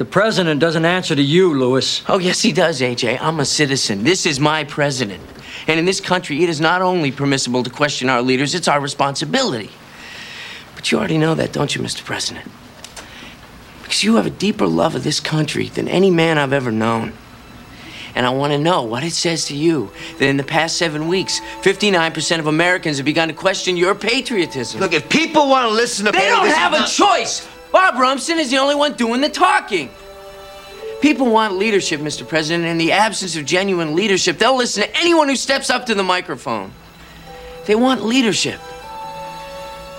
The president doesn't answer to you, Lewis. Oh, yes, he does, AJ. I'm a citizen. This is my president. And in this country, it is not only permissible to question our leaders, it's our responsibility. But you already know that, don't you, Mr. President? Because you have a deeper love of this country than any man I've ever known. And I want to know what it says to you that in the past seven weeks, 59% of Americans have begun to question your patriotism. Look, if people want to listen to They don't have a not- choice. Bob Rumson is the only one doing the talking. People want leadership, Mr. President. In the absence of genuine leadership, they'll listen to anyone who steps up to the microphone. They want leadership.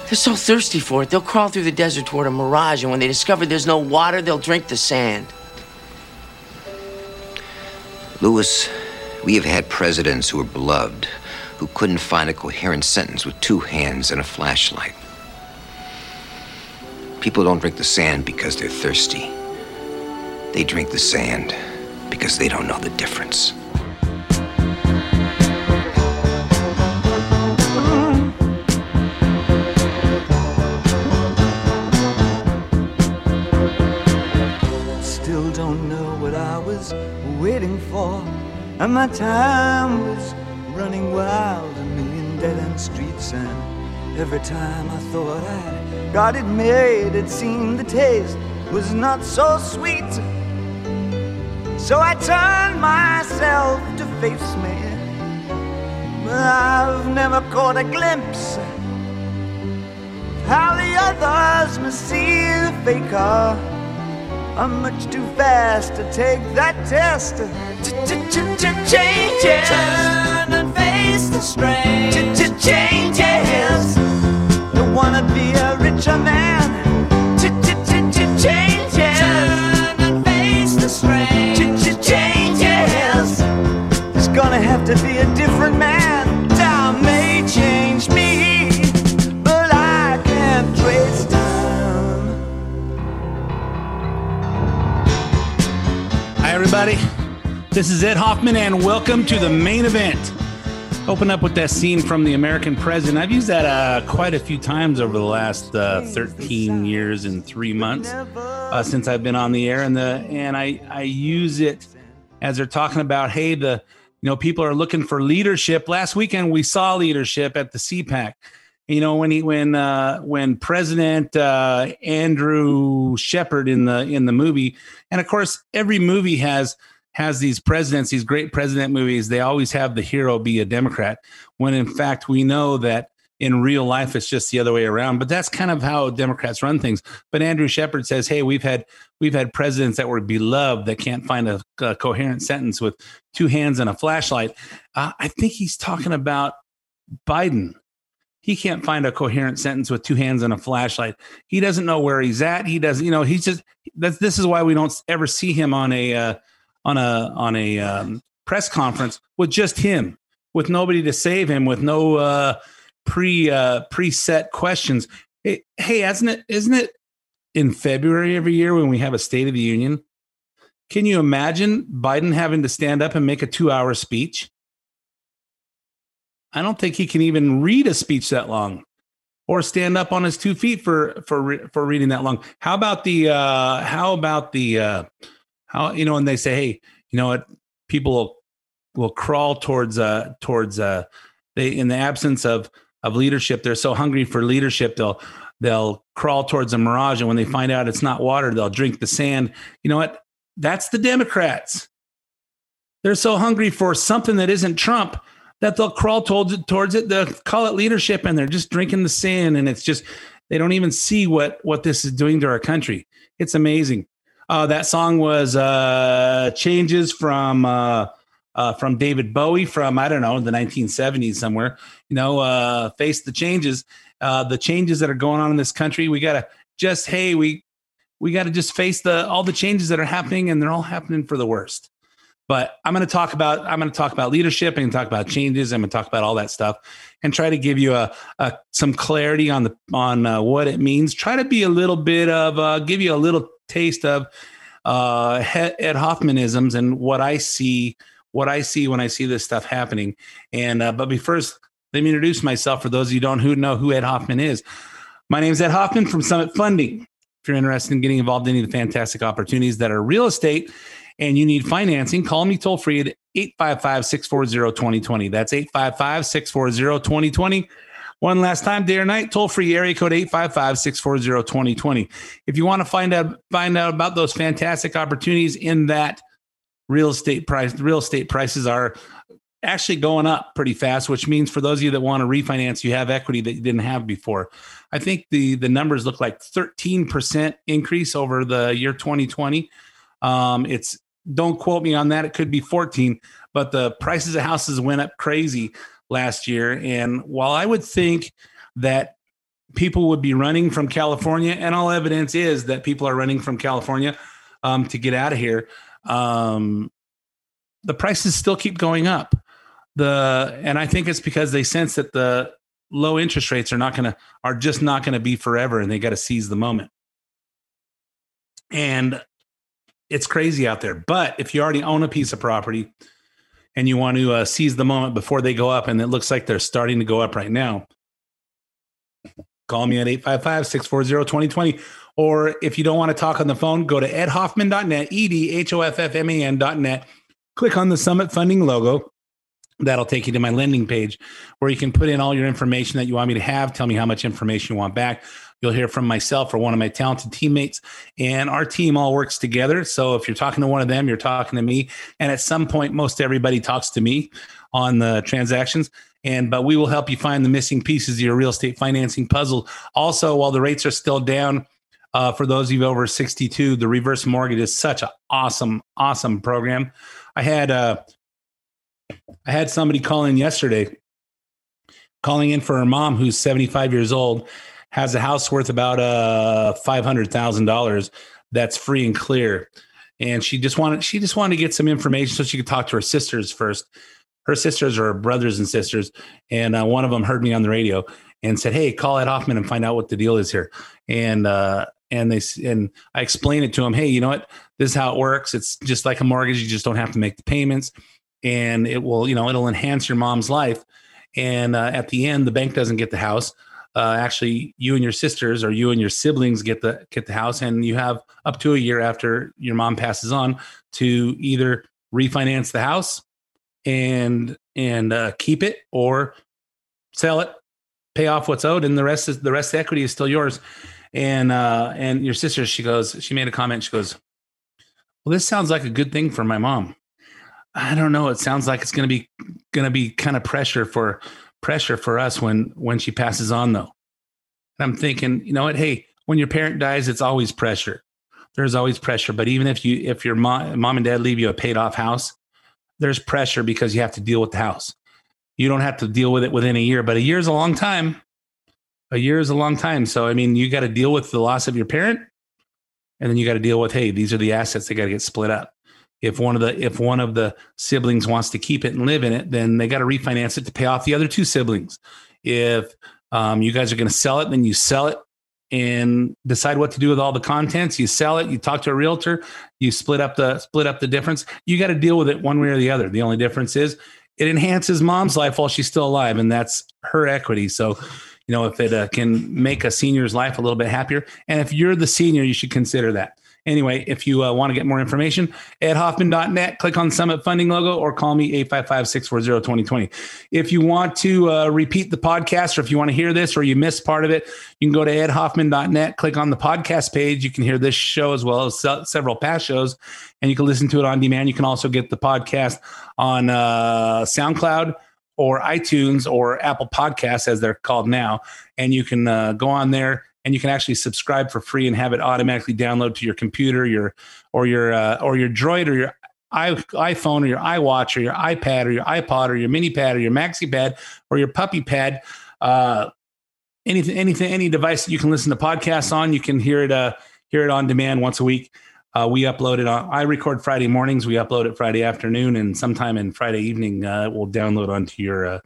They're so thirsty for it, they'll crawl through the desert toward a mirage, and when they discover there's no water, they'll drink the sand. Lewis, we have had presidents who were beloved, who couldn't find a coherent sentence with two hands and a flashlight. People don't drink the sand because they're thirsty. They drink the sand because they don't know the difference. Still don't know what I was waiting for. And my time was running wild, a million dead end streets. And every time I thought I'd got it made, it seemed the taste was not so sweet. So I turned myself to face me. But I've never caught a glimpse of how the others must see the faker. I'm much too fast to take that test. Changes. Turn and face the strain. Changes. Wanna be a richer man. Ch-ch-ch-changes. Turn and face the strain. Ch ch changes. There's gonna have to be a different man. Time may change me, but I can't trace time. Hi, everybody. This is Ed Hoffman, and welcome to the main event. Open up with that scene from The American President. I've used that uh, quite a few times over the last uh, 13 years and three months uh, since I've been on the air, and the and I I use it as they're talking about, hey, the you know people are looking for leadership. Last weekend we saw leadership at the CPAC. You know when he when uh, when President uh, Andrew Shepard in the in the movie, and of course every movie has has these presidents, these great president movies. They always have the hero be a Democrat, when in fact we know that in real life it's just the other way around. But that's kind of how Democrats run things. But Andrew Shepard says, "Hey, we've had we've had presidents that were beloved that can't find a, a coherent sentence with two hands and a flashlight." Uh, I think he's talking about Biden. He can't find a coherent sentence with two hands and a flashlight. He doesn't know where he's at. He doesn't, you know, he's just. That's this is why we don't ever see him on a uh, on a on a um, press conference with just him, with nobody to save him, with no uh, pre uh, preset questions. Hey, hey, isn't it isn't it in February every year when we have a State of the Union? Can you imagine Biden having to stand up and make a two hour speech? I don't think he can even read a speech that long or stand up on his two feet for for for reading that long. How about the uh how about the uh how you know when they say hey, you know what people will, will crawl towards uh towards uh they in the absence of of leadership they're so hungry for leadership they'll they'll crawl towards a mirage and when they find out it's not water they'll drink the sand. You know what? That's the Democrats. They're so hungry for something that isn't Trump that they'll crawl towards it, towards it. They'll call it leadership, and they're just drinking the sand, and it's just they don't even see what what this is doing to our country. It's amazing. Uh, that song was uh, changes from uh, uh, from David Bowie from I don't know the 1970s somewhere. You know, uh, face the changes, uh, the changes that are going on in this country. We gotta just hey we we got to just face the all the changes that are happening, and they're all happening for the worst. But I'm to talk about I'm to talk about leadership and talk about changes. I'm to talk about all that stuff and try to give you a, a some clarity on the on what it means. Try to be a little bit of give you a little taste of uh, Ed Hoffmanisms and what I see what I see when I see this stuff happening. And uh, but be first, let me introduce myself for those of you don't who know who Ed Hoffman is. My name is Ed Hoffman from Summit Funding. If you're interested in getting involved in any of the fantastic opportunities that are real estate and you need financing, call me toll free at 855 640 2020. That's 855 640 2020. One last time, day or night, toll free area code 855 640 2020. If you want to find out, find out about those fantastic opportunities in that real estate price, real estate prices are actually going up pretty fast, which means for those of you that want to refinance, you have equity that you didn't have before. I think the the numbers look like 13% increase over the year 2020. Um, it's don't quote me on that. It could be 14, but the prices of houses went up crazy last year. And while I would think that people would be running from California, and all evidence is that people are running from California um, to get out of here, um, the prices still keep going up the and I think it's because they sense that the low interest rates are not going to are just not going to be forever and they got to seize the moment. And it's crazy out there. But if you already own a piece of property and you want to uh, seize the moment before they go up and it looks like they're starting to go up right now, call me at 855-640-2020 or if you don't want to talk on the phone, go to edhoffman.net, E D H O F F M A N.net. Click on the Summit Funding logo. That'll take you to my lending page where you can put in all your information that you want me to have. Tell me how much information you want back you'll hear from myself or one of my talented teammates and our team all works together. So if you're talking to one of them you're talking to me. And at some point most everybody talks to me on the transactions. And but we will help you find the missing pieces of your real estate financing puzzle. Also while the rates are still down uh, for those of you over 62 the reverse mortgage is such an awesome awesome program. I had uh, I had somebody call in yesterday, calling in for her mom who's 75 years old, has a house worth about uh $500,000 that's free and clear. And she just wanted she just wanted to get some information so she could talk to her sisters first. Her sisters are brothers and sisters, and uh, one of them heard me on the radio and said, "Hey, call Ed Hoffman and find out what the deal is here." And uh, and they and I explained it to him. Hey, you know what? This is how it works. It's just like a mortgage. You just don't have to make the payments and it will you know it'll enhance your mom's life and uh, at the end the bank doesn't get the house uh, actually you and your sisters or you and your siblings get the get the house and you have up to a year after your mom passes on to either refinance the house and and uh, keep it or sell it pay off what's owed and the rest is the rest of the equity is still yours and uh and your sister she goes she made a comment she goes well this sounds like a good thing for my mom I don't know. It sounds like it's to be to be kind of pressure for pressure for us when when she passes on though. And I'm thinking, you know what? Hey, when your parent dies, it's always pressure. There's always pressure. But even if you if your mom mom and dad leave you a paid off house, there's pressure because you have to deal with the house. You don't have to deal with it within a year, but a year is a long time. A year is a long time. So I mean, you got to deal with the loss of your parent, and then you got to deal with, hey, these are the assets that got to get split up if one of the if one of the siblings wants to keep it and live in it, then they got to refinance it to pay off the other two siblings. If um, you guys are going to sell it, then you sell it and decide what to do with all the contents. You sell it. You talk to a realtor. You split up the split up the difference. You got to deal with it one way or the other. The only difference is it enhances mom's life while she's still alive, and that's her equity. So you know if it uh, can make a senior's life a little bit happier and if you're the senior you should consider that Anyway, if you uh, want to get more information, edhoffman.net, click on Summit Funding logo or call me 855 640 2020. If you want to uh, repeat the podcast or if you want to hear this or you missed part of it, you can go to edhoffman.net, click on the podcast page. You can hear this show as well as se- several past shows, and you can listen to it on demand. You can also get the podcast on uh, SoundCloud or iTunes or Apple Podcasts, as they're called now. And you can uh, go on there and you can actually subscribe for free and have it automatically download to your computer, your or your uh, or your Droid or your iPhone or your iWatch or your iPad or your iPod or your mini pad or your maxi pad or your puppy pad. Uh, anything, anything, any device that you can listen to podcasts on, you can hear it, uh, hear it on demand once a week. Uh, we upload it on. I record Friday mornings. We upload it Friday afternoon, and sometime in Friday evening, uh, we'll download onto your uh,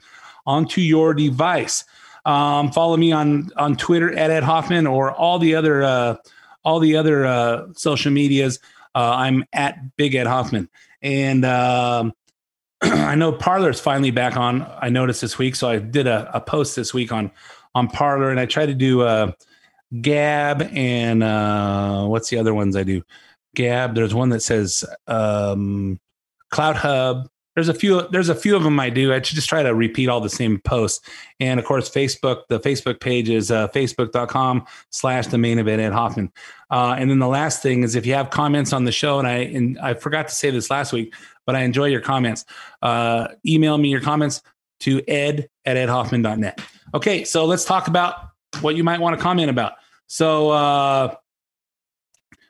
onto your device. Um, follow me on on Twitter at Ed Hoffman or all the other uh, all the other uh, social medias. Uh, I'm at Big Ed Hoffman, and um, I know Parler is finally back on. I noticed this week, so I did a, a, post this week on on Parler, and I tried to do a, Gab and uh, what's the other ones I do? Gab. There's one that says um, CloutHub. There's a few. There's a few of them I do. I just try to repeat all the same posts. And of course, Facebook. The Facebook page is uh, facebook.com/slash the main event Ed Hoffman. Uh, and then the last thing is if you have comments on the show, and I and I forgot to say this last week, but I enjoy your comments. Uh, email me your comments to ed at edhoffman.net. Okay, so let's talk about what you might want to comment about. So, uh,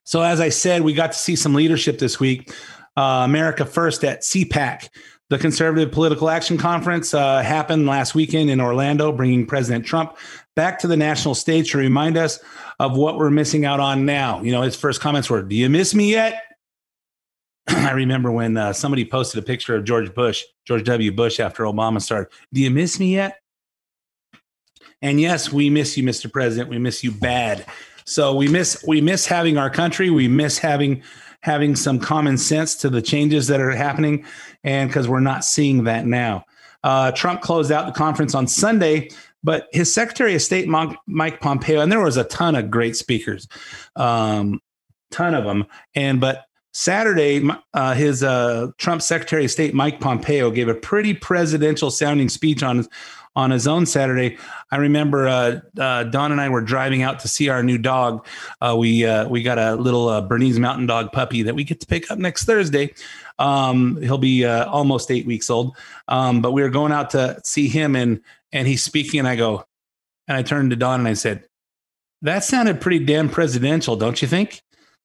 so as I said, we got to see some leadership this week. Uh, America First at CPAC, the Conservative Political Action Conference, uh, happened last weekend in Orlando, bringing President Trump back to the national stage to remind us of what we're missing out on now. You know, his first comments were, "Do you miss me yet?" I remember when uh, somebody posted a picture of George Bush, George W. Bush, after Obama started. Do you miss me yet? And yes, we miss you, Mr. President. We miss you bad. So we miss we miss having our country. We miss having having some common sense to the changes that are happening, and because we're not seeing that now. Uh, Trump closed out the conference on Sunday, but his Secretary of State Mike Pompeo, and there was a ton of great speakers, um, ton of them, and but Saturday, uh, his uh, Trump Secretary of State Mike Pompeo gave a pretty presidential sounding speech on on his own Saturday. I remember uh, uh, Don and I were driving out to see our new dog. Uh, we uh, we got a little uh, Bernese Mountain Dog puppy that we get to pick up next Thursday. Um, he'll be uh, almost eight weeks old. Um, but we were going out to see him, and and he's speaking, and I go, and I turned to Don and I said, "That sounded pretty damn presidential, don't you think?"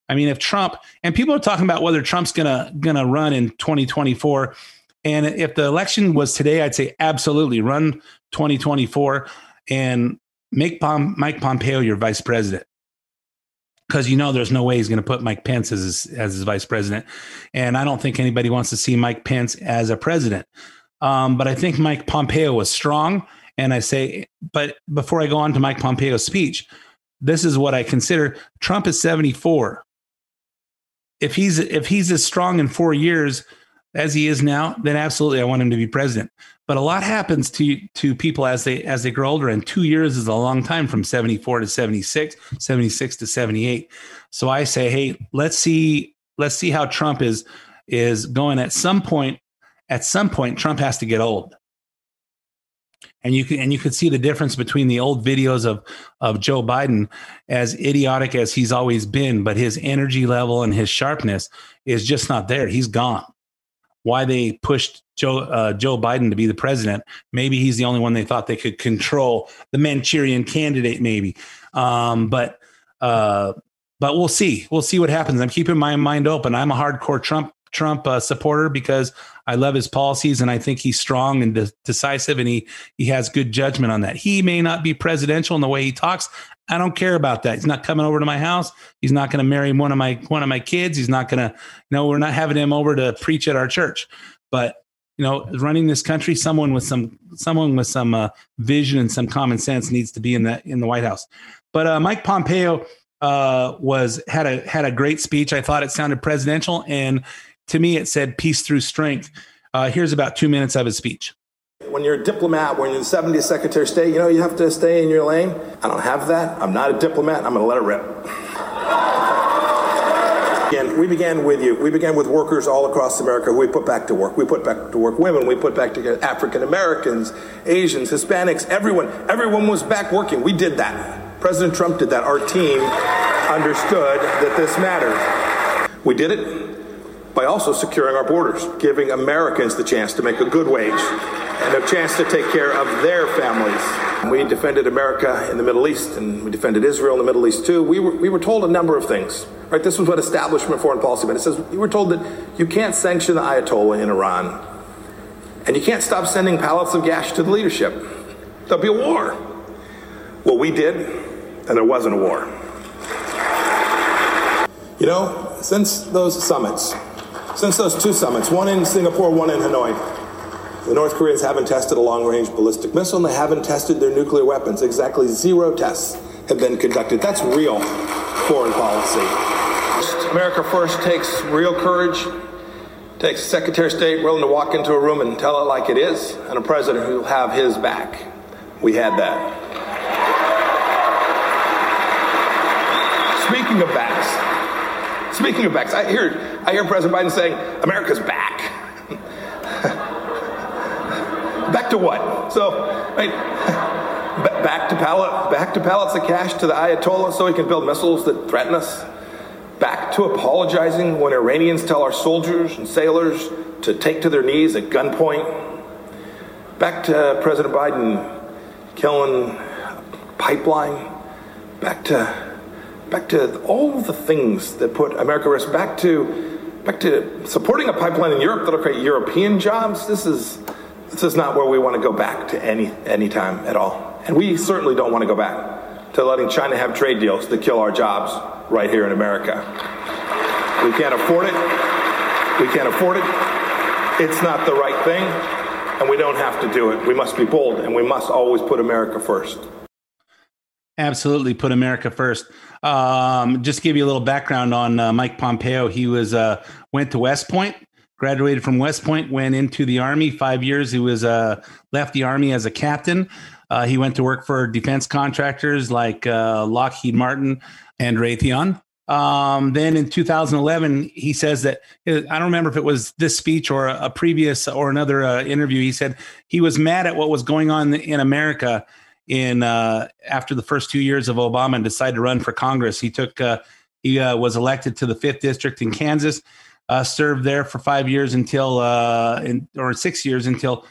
I mean, if Trump and people are talking about whether Trump's gonna gonna run in 2024, and if the election was today, I'd say absolutely run 2024 and make Pom- Mike Pompeo your vice president because you know there's no way he's going to put Mike Pence as his, as his vice president, and I don't think anybody wants to see Mike Pence as a president. Um, but I think Mike Pompeo was strong, and I say, but before I go on to Mike Pompeo's speech, this is what I consider: Trump is 74 if he's if he's as strong in four years as he is now, then absolutely I want him to be president. But a lot happens to to people as they as they grow older, and two years is a long time from 74 to 76, 76 to 78. So I say, hey, let's see, let's see how Trump is is going at some point. At some point, Trump has to get old and you can and you could see the difference between the old videos of of Joe Biden as idiotic as he's always been but his energy level and his sharpness is just not there he's gone why they pushed Joe uh, Joe Biden to be the president. Maybe he's the only one they thought they could control the Manchurian candidate maybe. Um, but uh, but we'll see. We'll see what happens. I'm keeping my mind open. I'm a hardcore Trump Trump uh, supporter because I love his policies and I think he's strong and de- decisive and he he has good judgment on that. He may not be presidential in the way he talks. I don't care about that. He's not coming over to my house. He's not going to marry one of my one of my kids. He's not going to know we're not having him over to preach at our church. But you know, running this country, someone with some someone with some uh, vision and some common sense needs to be in the in the White House. But uh, Mike Pompeo uh, was had a had a great speech. I thought it sounded presidential and to me, it said peace through strength. Uh, here's about two minutes of his speech. When you're a diplomat, when you're the 70th Secretary of State, you know, you have to stay in your lane. I don't have that. I'm not a diplomat. I'm going to let it rip. Again, we began with you. We began with workers all across America. We put back to work. We put back to work women. We put back to African Americans, Asians, Hispanics, everyone. Everyone was back working. We did that. President Trump did that. Our team understood that this mattered. We did it by also securing our borders, giving Americans the chance to make a good wage and a chance to take care of their families. We defended America in the Middle East and we defended Israel in the Middle East too. We were, we were told a number of things. Right? This was what establishment foreign policy meant. It says we were told that you can't sanction the Ayatollah in Iran and you can't stop sending pallets of gas to the leadership. There'll be a war. Well, we did, and there wasn't a war. You know, since those summits, since those two summits, one in Singapore, one in Hanoi, the North Koreans haven't tested a long range ballistic missile and they haven't tested their nuclear weapons. Exactly zero tests have been conducted. That's real foreign policy. America First takes real courage, takes Secretary of State willing to walk into a room and tell it like it is, and a president who will have his back. We had that. speaking of backs, speaking of backs, I hear, I hear President Biden saying, America's back. back to what? So, right, back to pallet, back to pallets of cash to the Ayatollah so he can build missiles that threaten us. Back to apologizing when Iranians tell our soldiers and sailors to take to their knees at gunpoint. Back to President Biden killing pipeline. Back to back to all the things that put America at risk. Back to back to supporting a pipeline in Europe that'll create European jobs. This is this is not where we want to go back to any any time at all. And we certainly don't want to go back to letting China have trade deals that kill our jobs right here in America. We can't afford it. We can't afford it. It's not the right thing, and we don't have to do it. We must be bold, and we must always put America first. Absolutely, put America first. Um, just give you a little background on uh, Mike Pompeo. He was uh, went to West Point, graduated from West Point, went into the Army. Five years, he was uh, left the Army as a captain. Uh, he went to work for defense contractors like uh, Lockheed Martin and Raytheon. Um, then in 2011, he says that I don't remember if it was this speech or a, previous or another uh, interview. He said he was mad at what was going on in America in uh, after the first two years of Obama and decided to run for Congress. He took uh, he uh, was elected to the fifth district in Kansas, uh, served there for five years until uh, in, or six years until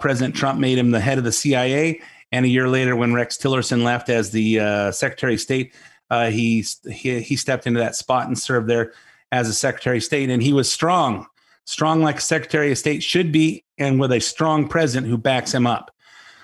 President Trump made him the head of the CIA. And a year later, when Rex Tillerson left as the Secretary of State, uh, he, he he stepped into that spot and served there as a Secretary of State, and he was strong, strong like a Secretary of State should be, and with a strong president who backs him up.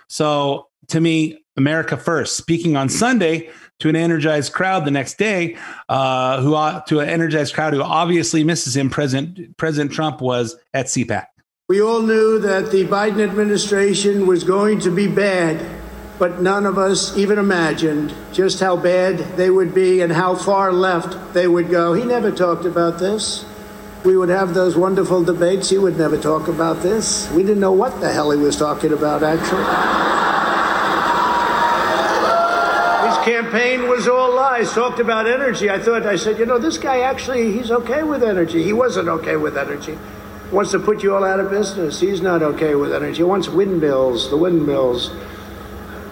So to me, America first. Speaking on Sunday to an energized crowd the next day, uh, who to an energized crowd who obviously misses him. President President Trump was at CPAC. We all knew that the Biden administration was going to be bad but none of us even imagined just how bad they would be and how far left they would go. He never talked about this. We would have those wonderful debates. He would never talk about this. We didn't know what the hell he was talking about, actually. His campaign was all lies, talked about energy. I thought, I said, you know, this guy actually, he's okay with energy. He wasn't okay with energy. Wants to put you all out of business. He's not okay with energy. He wants windmills, the windmills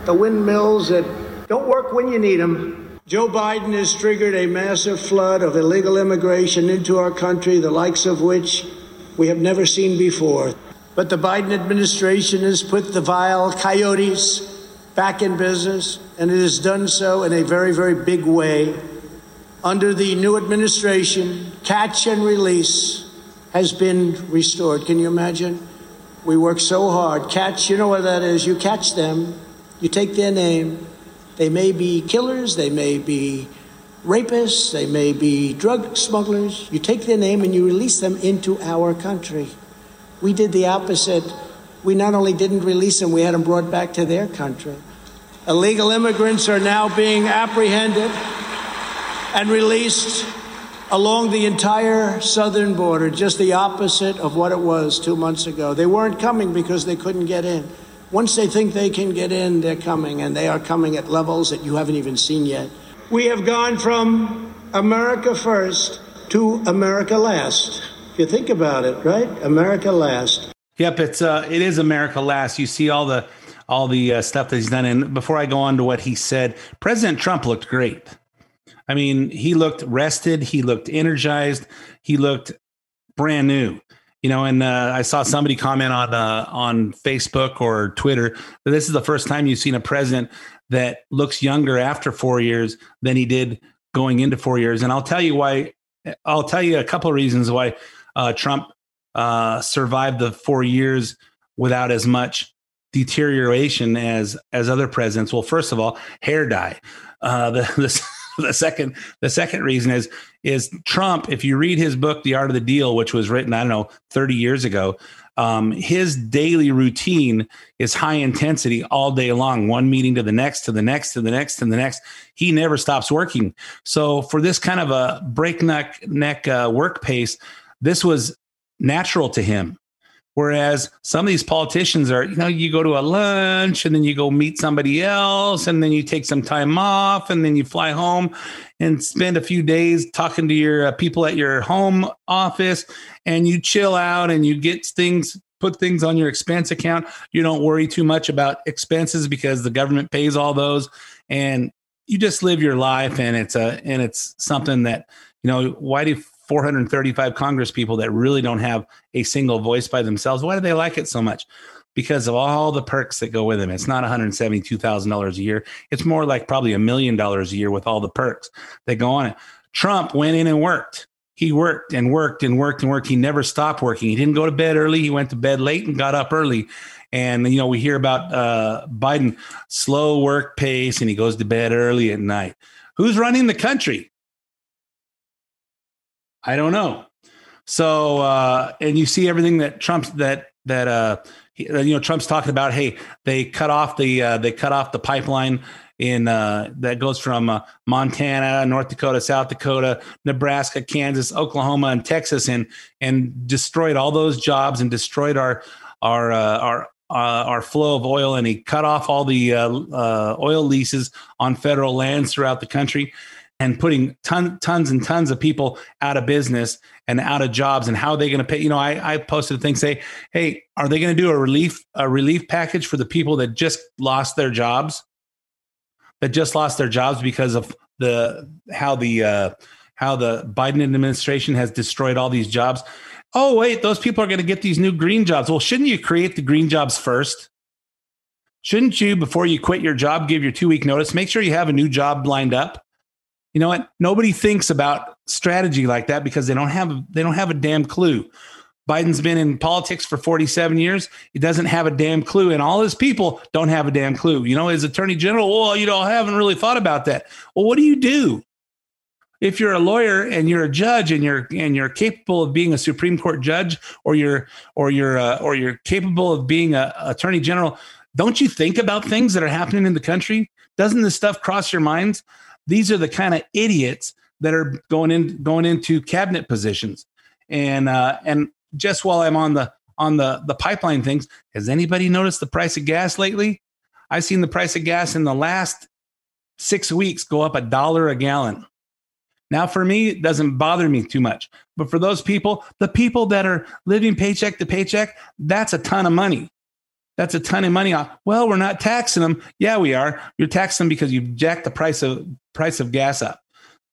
the windmills that don't work when you need them. Joe Biden has triggered a massive flood of illegal immigration into our country, the likes of which we have never seen before. But the Biden administration has put the vile coyotes back in business, and it has done so in a very, very big way. Under the new administration, catch and release has been restored. Can you imagine? We work so hard. Catch, you know what that is. You catch them, you take their name. They may be killers, they may be rapists, they may be drug smugglers. You take their name and you release them into our country. We did the opposite. We not only didn't release them, we had them brought back to their country. Illegal immigrants are now being apprehended and released along the entire southern border, just the opposite of what it was two months ago. They weren't coming because they couldn't get in. Once they think they can get in, they're coming, and they are coming at levels that you haven't even seen yet. We have gone from America first to America last. If you think about it, right? America last. Yep, it's uh, it is America last. You see all the all the uh, stuff that he's done. And before I go on to what he said, President Trump looked great. I mean, he looked rested. He looked energized. He looked brand new you know, and uh, I saw somebody comment on uh, on Facebook or Twitter that this is the first time you've seen a president that looks younger after four years than he did going into four years. And I'll tell you why. I'll tell you a couple of reasons why uh, Trump uh, survived the four years without as much deterioration as as other presidents. Well, first of all, hair dye. Uh, the, the the second the second reason is is Trump. If you read his book, The Art of the Deal, which was written I don't know thirty years ago, um, his daily routine is high intensity all day long, one meeting to the next, to the next, to the next, to the next. He never stops working. So for this kind of a breakneck neck uh, work pace, this was natural to him Whereas some of these politicians are, you know, you go to a lunch and then you go meet somebody else and then you take some time off and then you fly home and spend a few days talking to your uh, people at your home office and you chill out and you get things put things on your expense account. You don't worry too much about expenses because the government pays all those and you just live your life and it's a and it's something that you know why do 435 Congress people that really don't have a single voice by themselves. Why do they like it so much? Because of all the perks that go with them. It's not $172,000 a year. It's more like probably a million dollars a year with all the perks that go on it. Trump went in and worked. He worked and worked and worked and worked. He never stopped working. He didn't go to bed early. He went to bed late and got up early. And you know, we hear about uh, Biden slow work pace, and he goes to bed early at night. Who's running the country? I don't know. So, uh, and you see everything that Trump's that that uh, uh, you know Trump's talking about. Hey, they cut off the uh, they cut off the pipeline in uh, that goes from uh, Montana, North Dakota, South Dakota, Nebraska, Kansas, Oklahoma, and Texas, and and destroyed all those jobs and destroyed our our uh, our uh, our flow of oil, and he cut off all the uh, uh, oil leases on federal lands throughout the country and putting ton, tons and tons of people out of business and out of jobs and how are they going to pay you know I, I posted a thing say hey are they going to do a relief a relief package for the people that just lost their jobs? That just lost their jobs because of the how the uh, how the biden administration has destroyed all these jobs. Oh wait those people are going to get these new green jobs. Well shouldn't you create the green jobs first? Shouldn't you before you quit your job give your two week notice? Make sure you have a new job lined up you know what? Nobody thinks about strategy like that because they don't have they don't have a damn clue. Biden's been in politics for 47 years. He doesn't have a damn clue, and all his people don't have a damn clue. You know, his attorney general, well, you know, I haven't really thought about that. Well, what do you do? If you're a lawyer and you're a judge and you're and you're capable of being a Supreme Court judge, or you're or you're uh, or you're capable of being a attorney general, don't you think about things that are happening in the country? Doesn't this stuff cross your minds? These are the kind of idiots that are going in going into cabinet positions. And uh, and just while I'm on the on the the pipeline things, has anybody noticed the price of gas lately? I've seen the price of gas in the last six weeks go up a dollar a gallon. Now, for me, it doesn't bother me too much. But for those people, the people that are living paycheck to paycheck, that's a ton of money. That's a ton of money. Off. Well, we're not taxing them. Yeah, we are. You're taxing them because you've jacked the price of price of gas up.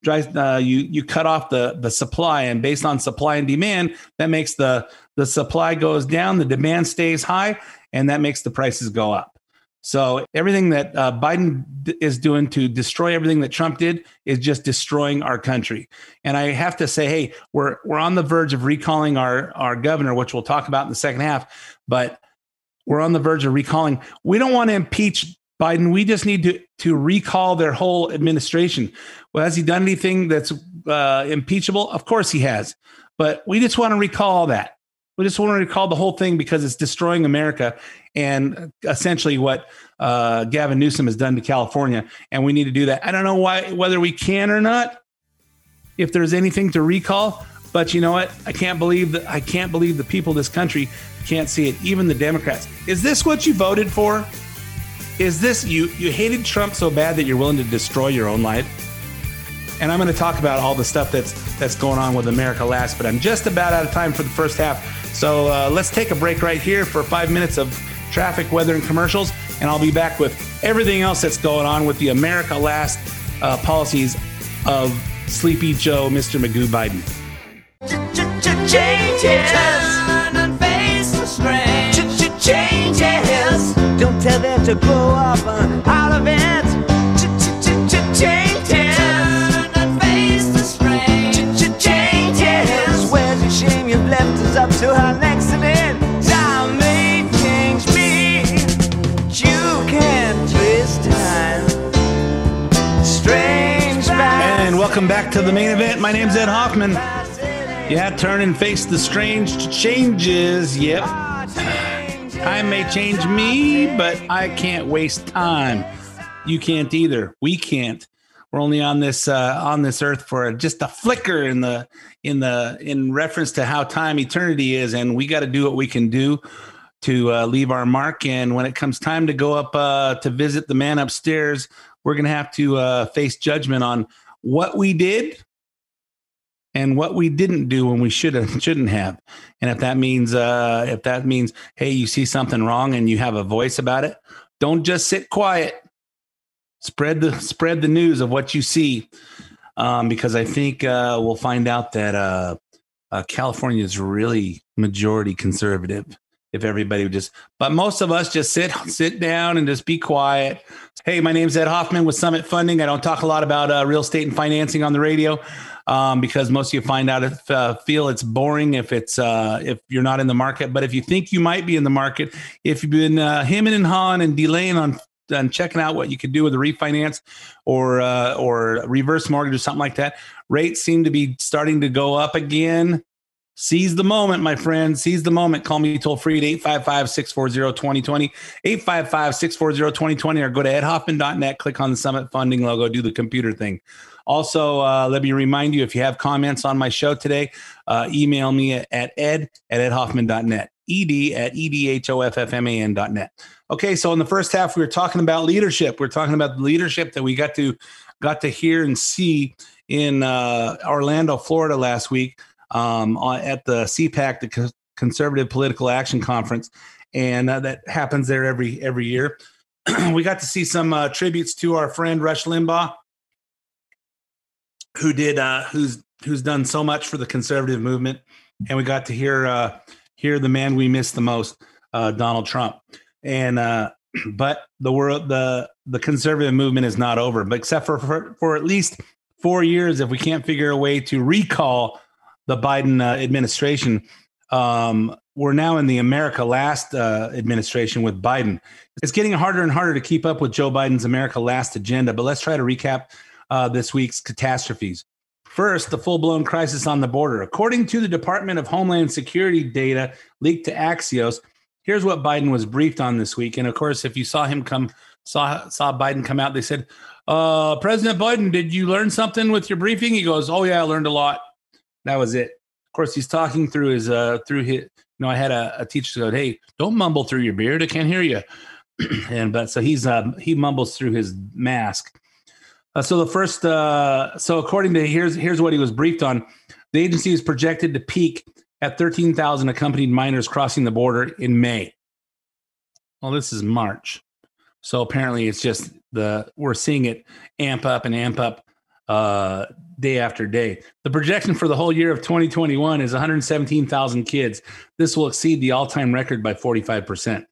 Uh, you you cut off the the supply, and based on supply and demand, that makes the the supply goes down, the demand stays high, and that makes the prices go up. So everything that uh, Biden d- is doing to destroy everything that Trump did is just destroying our country. And I have to say, hey, we're we're on the verge of recalling our our governor, which we'll talk about in the second half. But we're on the verge of recalling. We don't want to impeach Biden. We just need to, to recall their whole administration. Well, has he done anything that's uh, impeachable? Of course he has. But we just want to recall that. We just want to recall the whole thing because it's destroying America and essentially what uh, Gavin Newsom has done to California. And we need to do that. I don't know why, whether we can or not, if there's anything to recall. But you know what? I can't believe that I can't believe the people of this country can't see it. Even the Democrats. Is this what you voted for? Is this you you hated Trump so bad that you're willing to destroy your own life? And I'm going to talk about all the stuff that's that's going on with America last, but I'm just about out of time for the first half. So uh, let's take a break right here for five minutes of traffic, weather, and commercials, and I'll be back with everything else that's going on with the America Last uh, policies of Sleepy Joe, Mr. Magoo Biden. Changes. Don't tell them to grow up out of it. Changes. Turn and face the strange. Changes. Where's your shame? You've left up to next. Strange. And welcome back to the main event. My name's Ed Hoffman. Yeah, turn and face the strange changes. Yep. Time may change me, but I can't waste time. You can't either. We can't. we're only on this uh, on this earth for just a flicker in the in the in reference to how time eternity is, and we got to do what we can do to uh, leave our mark. And when it comes time to go up uh, to visit the man upstairs, we're to have to uh, face judgment on what we did and what we didn't do when we should have shouldn't have. And if that means uh, if that means hey, you see something wrong and you have a voice about it, don't just sit quiet. Spread the spread the news of what you see, um, because I think uh, we'll find out that uh, uh, California is really majority conservative. If everybody would just, but most of us just sit sit down and just be quiet. Hey, my name's Ed Hoffman with Summit Funding. I don't talk a lot about uh, real estate and financing on the radio um, because most of you find out if uh, feel it's boring if it's uh, if you're not in the market. But if you think you might be in the market, if you've been uh, hemming and hawing and delaying on on checking out what you could do with a refinance or uh, or reverse mortgage or something like that, rates seem to be starting to go up again. Seize the moment, my friend. Seize the moment. Call me toll free at 855 640 2020, 855 640 2020, or go to edhoffman.net, click on the Summit Funding logo, do the computer thing. Also, uh, let me remind you if you have comments on my show today, uh, email me at, ed at edhoffman.net, ed at edhoffman.net. Okay, so in the first half, we were talking about leadership. We are talking about the leadership that we got to got to hear and see in uh, Orlando, Florida last week um, at the CPAC, the Conservative Political Action Conference, and uh, that happens there every every year. we got to see some uh, tributes to our friend Rush Limbaugh who did uh, who's who's done so much for the conservative movement, and we got to hear uh, hear the man we miss the most, uh, Donald Trump. And uh, but the world the the conservative movement is not over, but except for, for for at least four years, if we can't figure a way to recall the Biden uh, administration. Um, we're now in the America Last uh, administration with Biden. It's getting harder and harder to keep up with Joe Biden's America Last agenda, but let's try to recap uh, this week's catastrophes. First, the full blown crisis on the border. According to the Department of Homeland Security data leaked to Axios, here's what Biden was briefed on this week. And of course, if you saw him come, saw saw Biden come out, they said, uh, "President Biden, did you learn something with your briefing?" He goes, "Oh yeah, I learned a lot." That was it. Of course, he's talking through his uh, through his. You know, I had a, a teacher said, "Hey, don't mumble through your beard. I can't hear you." and but so he's uh, he mumbles through his mask. Uh, so the first, uh, so according to here's here's what he was briefed on. The agency is projected to peak at 13,000 accompanied minors crossing the border in May. Well, this is March, so apparently it's just the we're seeing it amp up and amp up uh, day after day. The projection for the whole year of 2021 is 117,000 kids. This will exceed the all-time record by 45 percent.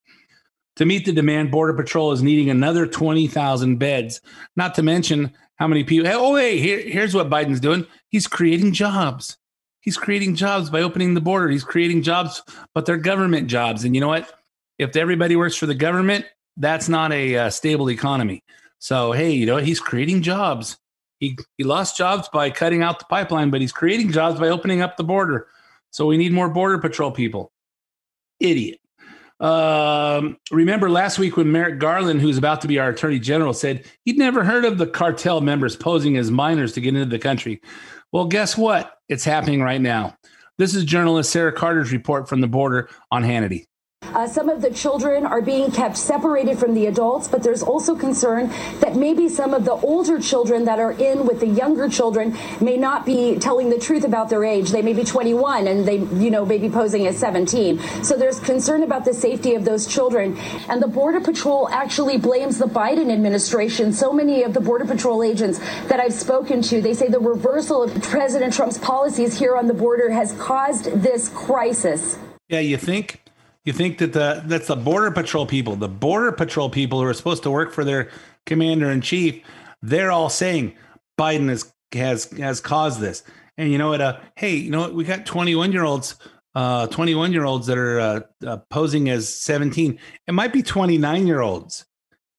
To meet the demand, Border Patrol is needing another 20,000 beds, not to mention how many people. Oh, hey, here, here's what Biden's doing he's creating jobs. He's creating jobs by opening the border. He's creating jobs, but they're government jobs. And you know what? If everybody works for the government, that's not a uh, stable economy. So, hey, you know, he's creating jobs. He, he lost jobs by cutting out the pipeline, but he's creating jobs by opening up the border. So we need more Border Patrol people. Idiot. Um, remember last week when Merrick Garland, who's about to be our attorney general, said he'd never heard of the cartel members posing as minors to get into the country. Well, guess what? It's happening right now. This is journalist Sarah Carter's report from the border on Hannity. Uh, some of the children are being kept separated from the adults, but there's also concern that maybe some of the older children that are in with the younger children may not be telling the truth about their age. They may be 21 and they, you know, may be posing as 17. So there's concern about the safety of those children. And the Border Patrol actually blames the Biden administration. So many of the Border Patrol agents that I've spoken to, they say the reversal of President Trump's policies here on the border has caused this crisis. Yeah, you think? You think that the that's the border patrol people, the border patrol people who are supposed to work for their commander in chief, they're all saying Biden has has has caused this. And you know what? Uh, hey, you know what? We got 21 year olds, uh, 21 year olds that are uh, uh, posing as 17. It might be 29 year olds.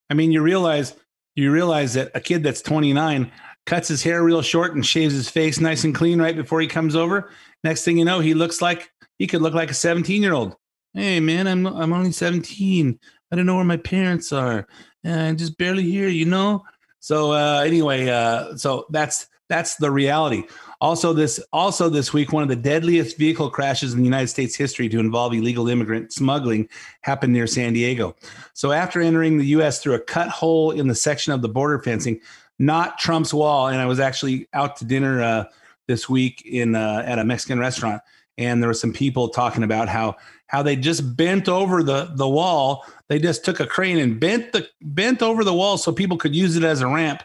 I mean, you realize you realize that a kid that's 29 cuts his hair real short and shaves his face nice and clean right before he comes over. Next thing you know, he looks like he could look like a 17 year old hey man, I'm I'm only 17. I don't know where my parents are. And I just barely here, you know. So uh, anyway, uh, so that's that's the reality. Also, this also this week, one of the deadliest vehicle crashes in the United States history to involve illegal immigrant smuggling happened near San Diego. So, after entering the U.S. through a cut hole in the section of the border fencing, not Trump's wall, and I was actually out to dinner uh, this week in uh, at a Mexican restaurant, and there were some people talking about how how they just bent over the the wall. They just took a crane and bent the bent over the wall so people could use it as a ramp.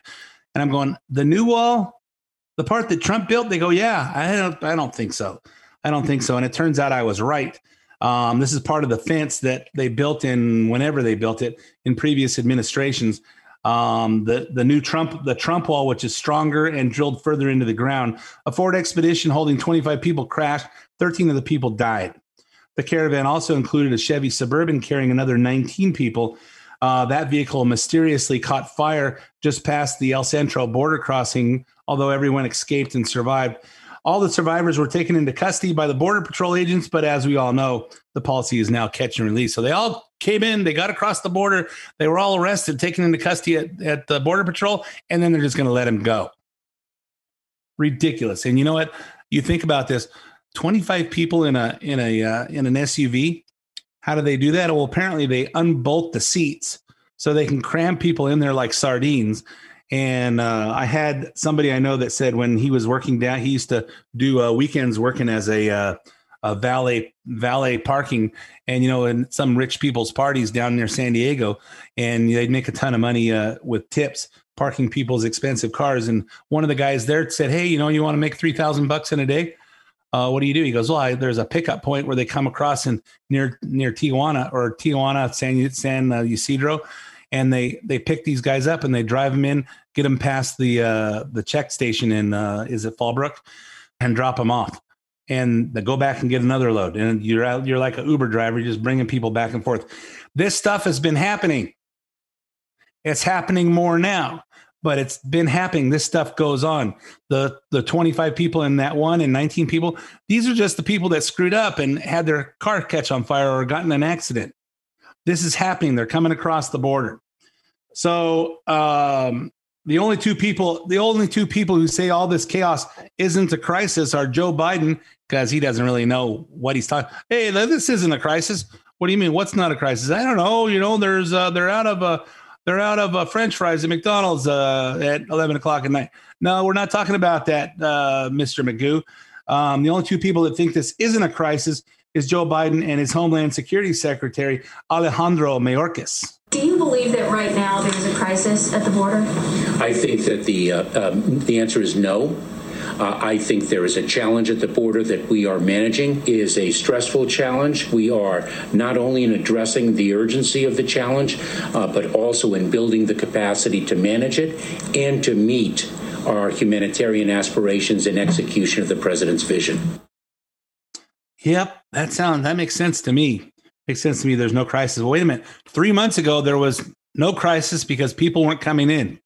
And I'm going, the new wall the part that Trump built, they go, yeah, I don't, I don't think so. I don't think so. And it turns out I was right. Um, this is part of the fence that they built in whenever they built it in previous administrations. Um, the the new Trump the Trump wall, which is stronger and drilled further into the ground. A Ford expedition holding 25 people crashed. 13 of the people died. The caravan also included a Chevy Suburban carrying another 19 people. Uh, that vehicle mysteriously caught fire just past the El Centro border crossing although everyone escaped and survived. All the survivors were taken into custody by the Border Patrol agents, but as we all know, the policy is now catch and release. So they all came in, they got across the border, they were all arrested, taken into custody at, at the Border Patrol, and then they're just going to let them go. Ridiculous. And you know what? You think about this 25 people in a in a uh, in an SUV. How do they do that? Well, apparently they unbolt the seats so they can cram people in there like sardines and uh, I had somebody I know that said when he was working down, he used to do uh, weekends working as a, uh, a valet valet parking, and you know, in some rich people's parties down near San Diego, and they'd make a ton of money uh, with tips parking people's expensive cars. And one of the guys there said, "Hey, you know, you want to make three thousand bucks in a day? Uh, what do you do?" He goes, "Well, I, there's a pickup point where they come across in near near Tijuana or Tijuana San San uh, Ysidro." and they they pick these guys up and they drive them in, get them past the uh, the check station in uh, is it Fallbrook, and drop them off, and they go back and get another load, and you're out, you're like an Uber driver, just bringing people back and forth. This stuff has been happening. It's happening more now, but it's been happening. This stuff goes on. The the 25 people in that one and 19 people, these are just the people that screwed up and had their car catch on fire or gotten an accident. This is happening. They're coming across the border. So um, the only two people, the only two people who say all this chaos isn't a crisis are Joe Biden because he doesn't really know what he's talking. Hey, this isn't a crisis. What do you mean? What's not a crisis? I don't know. You know, there's uh, they're out of a they're out of uh, French fries at McDonald's uh, at 11 o'clock at night. No, we're not talking about that, uh, Mr. Magoo. Um, the only two people that think this isn't a crisis is Joe Biden and his Homeland Security Secretary Alejandro Mayorkas. Do you believe that right now there's a crisis at the border? I think that the uh, um, the answer is no. Uh, I think there is a challenge at the border that we are managing. It is a stressful challenge. We are not only in addressing the urgency of the challenge, uh, but also in building the capacity to manage it and to meet our humanitarian aspirations and execution of the president's vision. Yep, that sounds that makes sense to me. Makes sense to me. There's no crisis. Wait a minute. Three months ago, there was no crisis because people weren't coming in.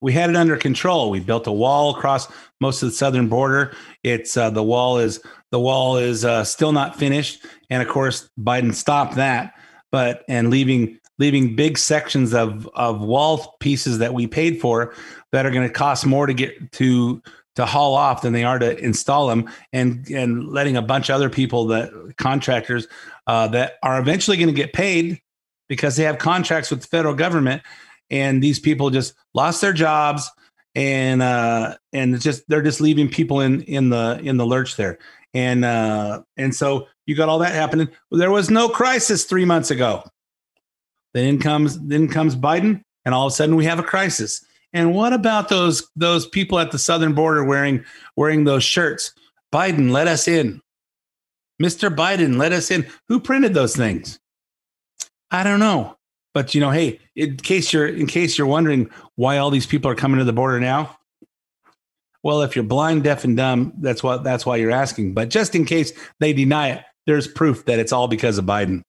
We had it under control. We built a wall across most of the southern border. It's uh, the wall is the wall is uh, still not finished, and of course, Biden stopped that. But and leaving leaving big sections of of wall pieces that we paid for that are going to cost more to get to to haul off than they are to install them and and letting a bunch of other people that contractors uh, that are eventually going to get paid because they have contracts with the federal government and these people just lost their jobs and uh and it's just they're just leaving people in in the in the lurch there and uh and so you got all that happening there was no crisis three months ago then comes then comes biden and all of a sudden we have a crisis and what about those those people at the southern border wearing wearing those shirts? Biden, let us in. Mr. Biden, let us in. Who printed those things? I don't know. But you know, hey, in case you're in case you're wondering why all these people are coming to the border now, well, if you're blind, deaf, and dumb, that's what that's why you're asking. But just in case they deny it, there's proof that it's all because of Biden.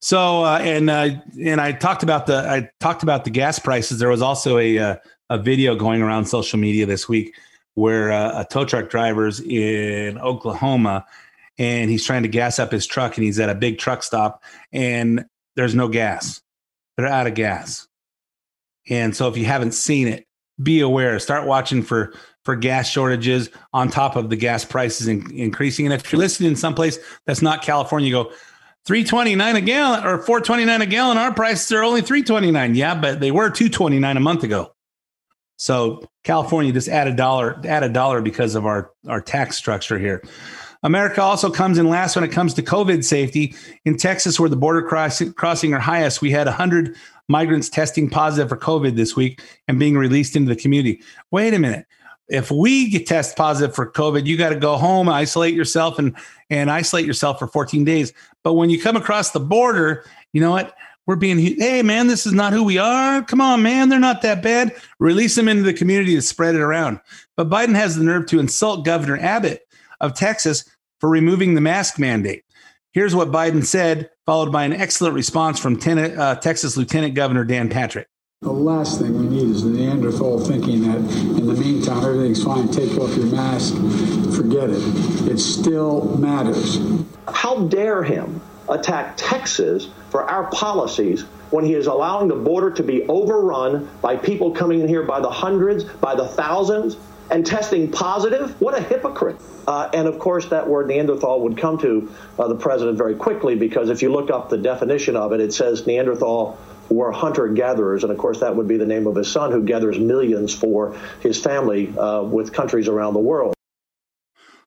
So uh, and uh, and I talked about the I talked about the gas prices. There was also a uh, a video going around social media this week where uh, a tow truck driver's in Oklahoma and he's trying to gas up his truck and he's at a big truck stop and there's no gas. They're out of gas. And so if you haven't seen it, be aware. Start watching for for gas shortages on top of the gas prices in, increasing. And if you're listening in someplace that's not California, you go 329 a gallon or 429 a gallon. Our prices are only 329. Yeah, but they were 229 a month ago. So California just add a dollar, add a dollar because of our our tax structure here. America also comes in last when it comes to COVID safety. In Texas, where the border cross- crossing are highest, we had 100 migrants testing positive for COVID this week and being released into the community. Wait a minute. If we get test positive for COVID, you got to go home, isolate yourself, and and isolate yourself for 14 days. But when you come across the border, you know what? We're being, hey man, this is not who we are. Come on, man, they're not that bad. Release them into the community to spread it around. But Biden has the nerve to insult Governor Abbott of Texas for removing the mask mandate. Here's what Biden said, followed by an excellent response from ten- uh, Texas Lieutenant Governor Dan Patrick. The last thing we need is the Neanderthal thinking that in the meantime everything's fine, take off your mask, forget it. It still matters. How dare him attack Texas for our policies when he is allowing the border to be overrun by people coming in here by the hundreds, by the thousands, and testing positive? What a hypocrite. Uh, and of course, that word Neanderthal would come to uh, the president very quickly because if you look up the definition of it, it says Neanderthal were hunter gatherers. And of course, that would be the name of his son who gathers millions for his family uh, with countries around the world.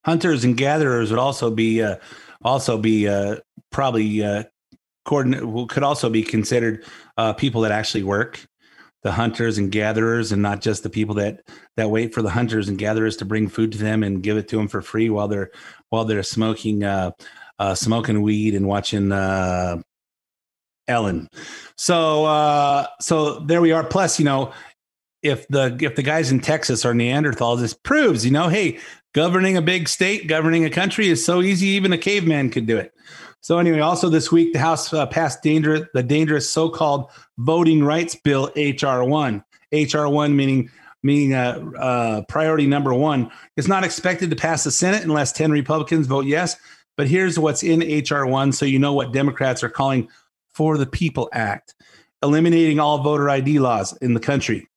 Hunters and gatherers would also be uh, also be uh, probably uh, coordinate could also be considered people that actually work the hunters and gatherers and not just the people that that wait for the hunters and gatherers to bring food to them and give it to them for free while they're while they're smoking uh, uh smoking weed and watching uh Ellen. So uh so there we are plus you know if the if the guys in Texas are Neanderthals this proves you know hey governing a big state governing a country is so easy even a caveman could do it. So anyway, also this week the House uh, passed dangerous the dangerous so-called Voting Rights Bill HR one. HR one meaning meaning uh, uh, priority number one. It's not expected to pass the Senate unless ten Republicans vote yes. But here's what's in HR one, so you know what Democrats are calling for the People Act, eliminating all voter ID laws in the country.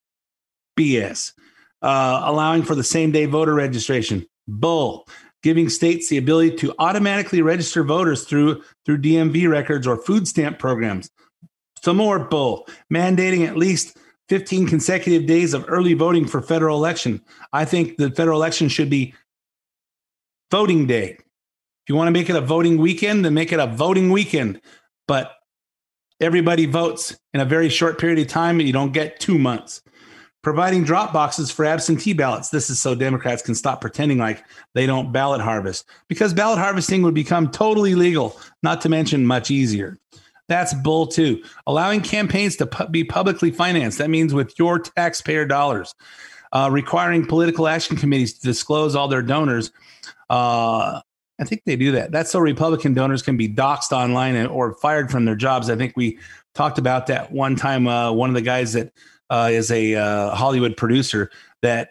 BS. Uh, allowing for the same day voter registration. Bull giving states the ability to automatically register voters through through DMV records or food stamp programs. Some more bull, mandating at least 15 consecutive days of early voting for federal election. I think the federal election should be voting day. If you want to make it a voting weekend, then make it a voting weekend. But everybody votes in a very short period of time, and you don't get two months providing drop boxes for absentee ballots. This is so Democrats can stop pretending like they don't ballot harvest because ballot harvesting would become totally legal, not to mention much easier. That's bull too. Allowing campaigns to pu- be publicly financed. That means with your taxpayer dollars. Uh, requiring political action committees to disclose all their donors. Uh, I think they do that. That's so Republican donors can be doxxed online and, or fired from their jobs. I think we talked about that one time. Uh, one of the guys that uh, is a uh, Hollywood producer that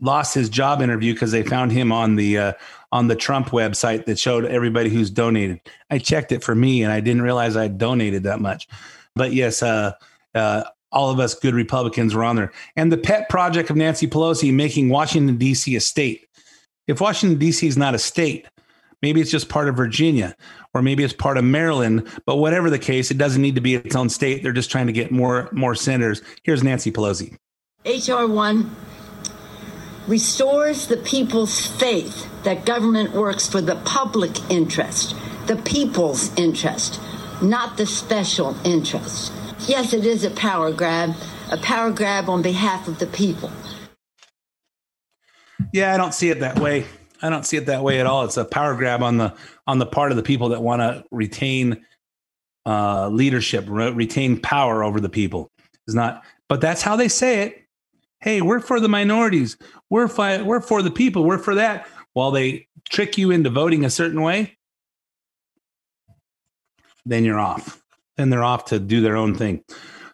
lost his job interview because they found him on the uh, on the Trump website that showed everybody who's donated. I checked it for me, and I didn't realize I donated that much. But yes, uh, uh, all of us good Republicans were on there. And the pet project of Nancy Pelosi making Washington D.C. a state. If Washington D.C. is not a state, maybe it's just part of Virginia or maybe it's part of Maryland. But whatever the case, it doesn't need to be its own state. They're just trying to get more more senators. Here's Nancy Pelosi. HR one restores the people's faith that government works for the public interest, the people's interest, not the special interest. Yes, it is a power grab, a power grab on behalf of the people. Yeah, I don't see it that way. I don't see it that way at all. It's a power grab on the on the part of the people that want to retain uh, leadership, re- retain power over the people. Is not, but that's how they say it. Hey, we're for the minorities. We're fi- we're for the people. We're for that. While they trick you into voting a certain way, then you're off. Then they're off to do their own thing.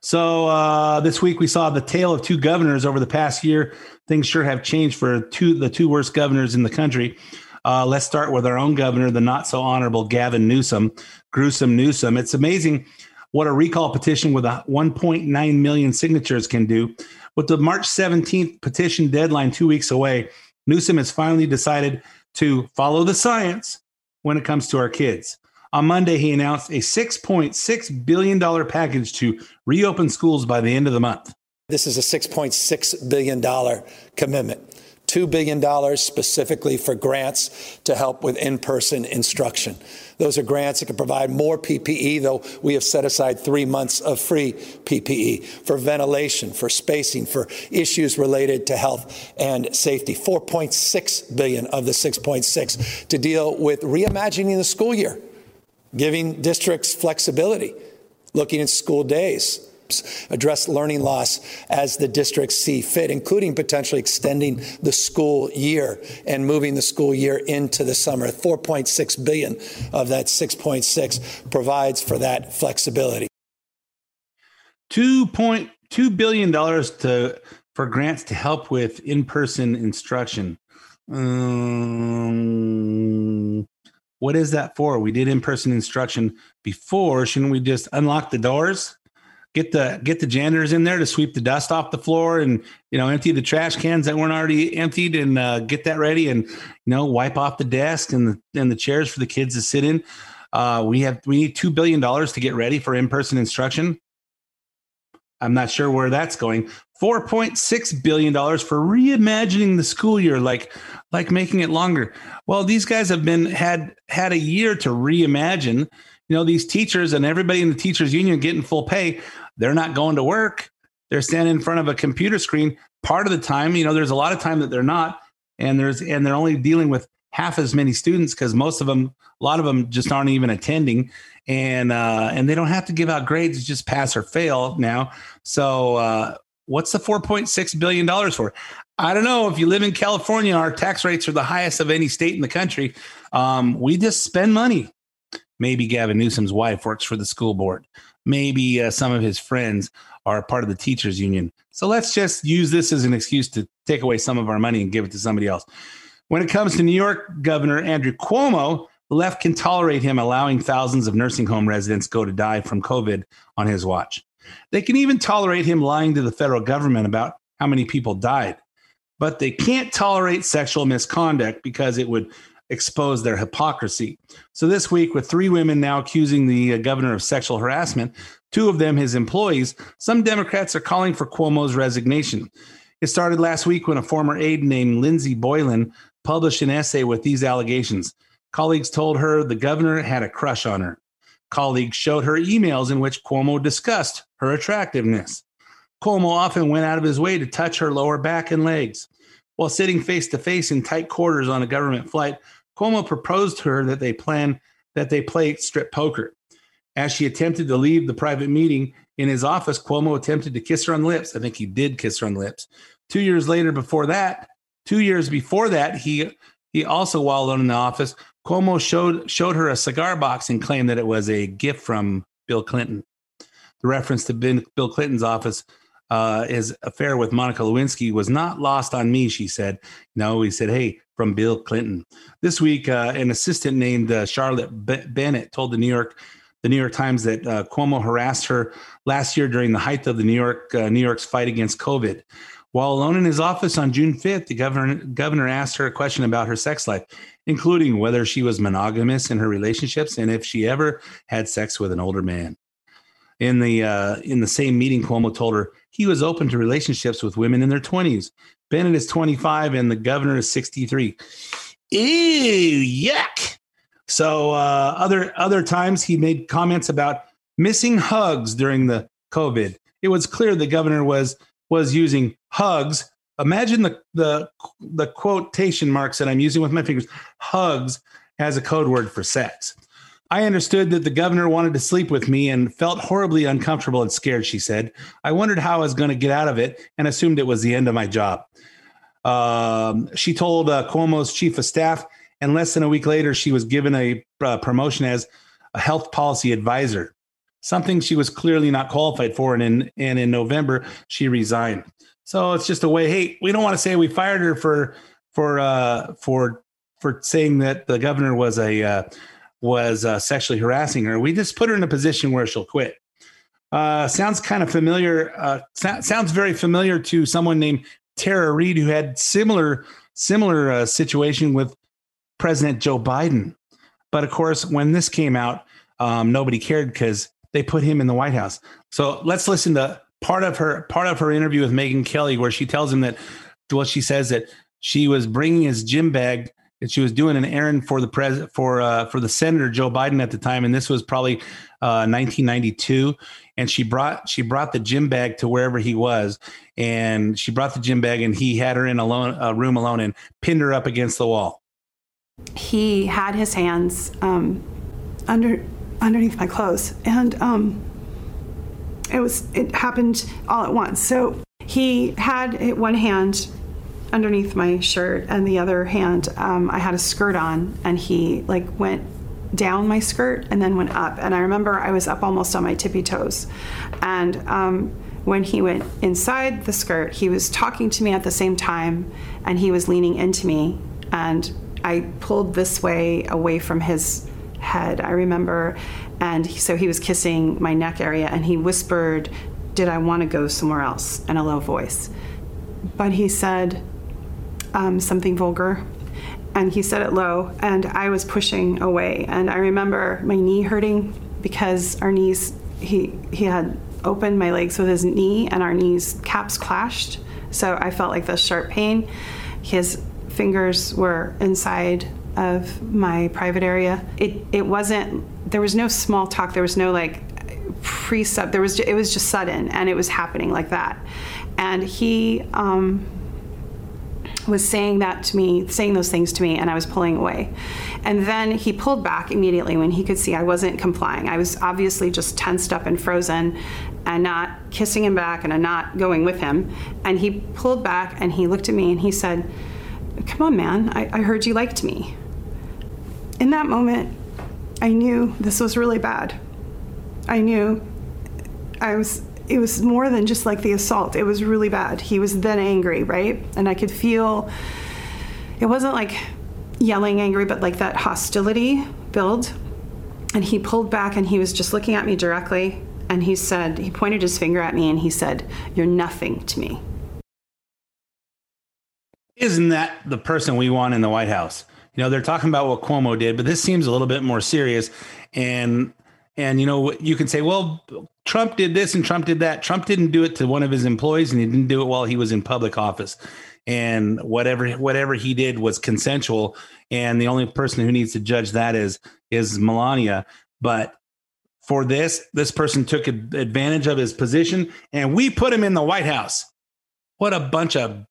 So uh, this week we saw the tale of two governors over the past year. Things sure have changed for two the two worst governors in the country. Uh, let's start with our own governor, the not so honorable Gavin Newsom, gruesome Newsom. It's amazing what a recall petition with a 1.9 million signatures can do. With the March 17th petition deadline two weeks away, Newsom has finally decided to follow the science when it comes to our kids. On Monday, he announced a $6.6 billion package to reopen schools by the end of the month. This is a $6.6 billion commitment. $2 billion specifically for grants to help with in person instruction. Those are grants that can provide more PPE, though we have set aside three months of free PPE for ventilation, for spacing, for issues related to health and safety. 4.6 billion of the 6.6 to deal with reimagining the school year, giving districts flexibility, looking at school days address learning loss as the districts see fit, including potentially extending the school year and moving the school year into the summer. 4.6 billion of that 6.6 provides for that flexibility. 2.2 billion dollars to for grants to help with in-person instruction. Um, what is that for? We did in-person instruction before. Shouldn't we just unlock the doors? Get the get the janitors in there to sweep the dust off the floor and you know empty the trash cans that weren't already emptied and uh, get that ready and you know wipe off the desk and the and the chairs for the kids to sit in. Uh, we have we need two billion dollars to get ready for in person instruction. I'm not sure where that's going. Four point six billion dollars for reimagining the school year, like like making it longer. Well, these guys have been had had a year to reimagine you know these teachers and everybody in the teachers union getting full pay they're not going to work. They're standing in front of a computer screen part of the time. You know, there's a lot of time that they're not, and there's and they're only dealing with half as many students because most of them, a lot of them, just aren't even attending, and uh, and they don't have to give out grades, just pass or fail now. So uh, what's the 4.6 billion dollars for? I don't know. If you live in California, our tax rates are the highest of any state in the country. Um, we just spend money. Maybe Gavin Newsom's wife works for the school board maybe uh, some of his friends are part of the teachers union. So let's just use this as an excuse to take away some of our money and give it to somebody else. When it comes to New York Governor Andrew Cuomo, the left can tolerate him allowing thousands of nursing home residents go to die from COVID on his watch. They can even tolerate him lying to the federal government about how many people died. But they can't tolerate sexual misconduct because it would expose their hypocrisy. So, this week, with three women now accusing the uh, governor of sexual harassment, two of them his employees, some Democrats are calling for Cuomo's resignation. It started last week when a former aide named Lindsey Boylan published an essay with these allegations. Colleagues told her the governor had a crush on her. Colleagues showed her emails in which Cuomo discussed her attractiveness. Cuomo often went out of his way to touch her lower back and legs. While sitting face to face in tight quarters on a government flight, Cuomo proposed to her that they plan that they play strip poker. As she attempted to leave the private meeting in his office, Cuomo attempted to kiss her on the lips. I think he did kiss her on the lips. Two years later, before that, two years before that, he he also, while alone in the office, Cuomo showed showed her a cigar box and claimed that it was a gift from Bill Clinton. The reference to Bill Clinton's office uh, his affair with Monica Lewinsky was not lost on me, she said. No, he said, hey, from Bill Clinton. This week, uh, an assistant named uh, Charlotte B- Bennett told the New York the New York Times that uh, Cuomo harassed her last year during the height of the New York uh, New York's fight against COVID. While alone in his office on June 5th, the governor, governor asked her a question about her sex life, including whether she was monogamous in her relationships and if she ever had sex with an older man. In the uh, in the same meeting, Cuomo told her he was open to relationships with women in their 20s. Bennett is 25 and the governor is 63. Ew, yuck. So uh, other other times he made comments about missing hugs during the COVID. It was clear the governor was was using hugs. Imagine the the the quotation marks that I'm using with my fingers. Hugs as a code word for sex. I understood that the governor wanted to sleep with me and felt horribly uncomfortable and scared, she said. I wondered how I was going to get out of it and assumed it was the end of my job. Um, she told uh, Cuomo's chief of staff, and less than a week later, she was given a uh, promotion as a health policy advisor, something she was clearly not qualified for. And in, and in November, she resigned. So it's just a way. Hey, we don't want to say we fired her for for uh, for for saying that the governor was a uh, was uh, sexually harassing her. We just put her in a position where she'll quit. uh, sounds kind of familiar. Uh, so- sounds very familiar to someone named Tara Reade, who had similar similar uh, situation with President Joe Biden. But of course, when this came out, um, nobody cared because they put him in the White House. So let's listen to part of her part of her interview with Megyn Kelly, where she tells him that, well, she says that she was bringing his gym bag and she was doing an errand for the pres for uh, for the senator Joe Biden at the time, and this was probably uh, 1992. And she brought she brought the gym bag to wherever he was, and she brought the gym bag, and he had her in alone a room alone and pinned her up against the wall. He had his hands um, under underneath my clothes, and um, it was it happened all at once. So he had one hand underneath my shirt, and the other hand um, I had a skirt on, and he like went down my skirt and then went up. And I remember I was up almost on my tippy toes, and um, when he went inside the skirt, he was talking to me at the same time, and he was leaning into me, and I pulled this way away from his head. I remember, and so he was kissing my neck area, and he whispered, "Did I want to go somewhere else?" in a low voice. But he said um, something vulgar, and he said it low, and I was pushing away, and I remember my knee hurting because our knees. He he had opened my legs with his knee, and our knees caps clashed, so I felt like this sharp pain. His fingers were inside of my private area. It it wasn't there was no small talk, there was no like precept. There was it was just sudden and it was happening like that. And he um, was saying that to me, saying those things to me, and I was pulling away. And then he pulled back immediately when he could see I wasn't complying. I was obviously just tensed up and frozen and not kissing him back and not going with him. And he pulled back and he looked at me and he said, Come on, man, I, I heard you liked me. In that moment, I knew this was really bad. I knew I was it was more than just like the assault. It was really bad. He was then angry, right? And I could feel it wasn't like yelling angry, but like that hostility build. And he pulled back and he was just looking at me directly. And he said, he pointed his finger at me and he said, You're nothing to me. Isn't that the person we want in the White House? You know, they're talking about what Cuomo did, but this seems a little bit more serious. And and you know, you can say, well, Trump did this and Trump did that. Trump didn't do it to one of his employees, and he didn't do it while he was in public office. And whatever whatever he did was consensual. And the only person who needs to judge that is is Melania. But for this, this person took advantage of his position, and we put him in the White House. What a bunch of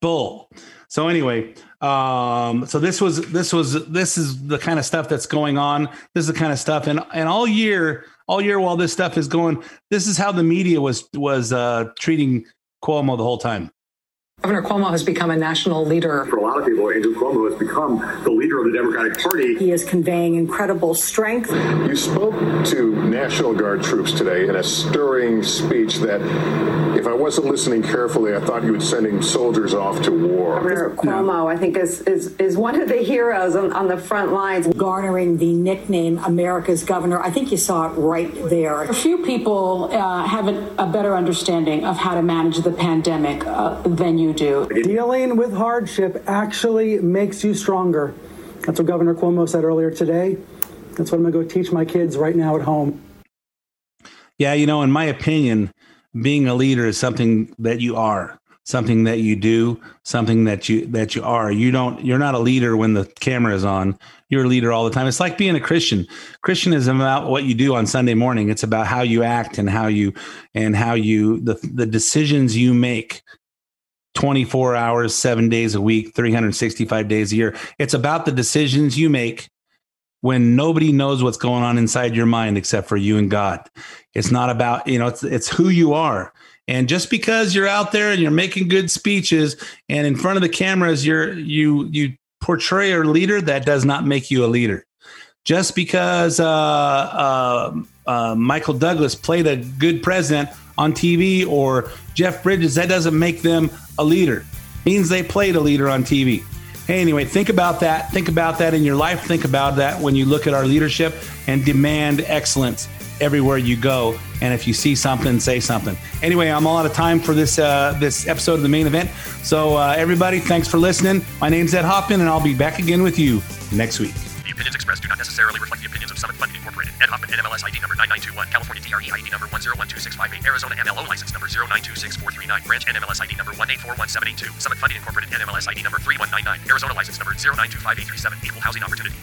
bull. So anyway, um, so this was this was this is the kind of stuff that's going on. This is the kind of stuff, and and all year, all year while this stuff is going, this is how the media was was uh, treating Cuomo the whole time. Governor Cuomo has become a national leader. For a lot of people, Andrew Cuomo has become the leader of the Democratic Party. He is conveying incredible strength. You spoke to National Guard troops today in a stirring speech that, if I wasn't listening carefully, I thought you were sending soldiers off to war. Governor Cuomo, I think, is, is, is one of the heroes on, on the front lines. Garnering the nickname America's Governor. I think you saw it right there. A few people uh, have a, a, better understanding of how to manage the pandemic uh, than you do. Dealing with hardship actually makes you stronger. That's what Governor Cuomo said earlier today. That's what I'm going to go teach my kids right now at home. Yeah, you know, in my opinion, being a leader is something that you are, something that you do, something that you that you are. You don't you're not a leader when the camera is on. You're a leader all the time. It's like being a Christian. Christian is about what you do on Sunday morning. It's about how you act and how you and how you the the decisions you make 24 hours, seven days a week, 365 days a year. It's about the decisions you make when nobody knows what's going on inside your mind except for you and God. It's not about, you know, it's, it's who you are. And just because you're out there and you're making good speeches and in front of the cameras, you're, you, you portray a leader that does not make you a leader. Just because uh, uh, uh, Michael Douglas played a good president on TV or Jeff Bridges, that doesn't make them a leader. It means they played a leader on TV. Anyway, think about that. Think about that in your life. Think about that when you look at our leadership and demand excellence. everywhere you go. And if you see something, say something. Anyway, I'm all out of time for this uh, this episode of the main event. So uh, everybody, thanks for listening. My name's Ed Hoffman, and I'll be back again with you next week. Opinions expressed do not necessarily reflect the opinions of Summit Funding Incorporated. Ed Hoffman, NMLS ID number 9921, California DRE ID number 1012658, Arizona MLO license number 0926439, Branch NMLS ID number 1841782, Summit Funding Incorporated NMLS ID number 3199, Arizona license number 0925837, Equal Housing Opportunity.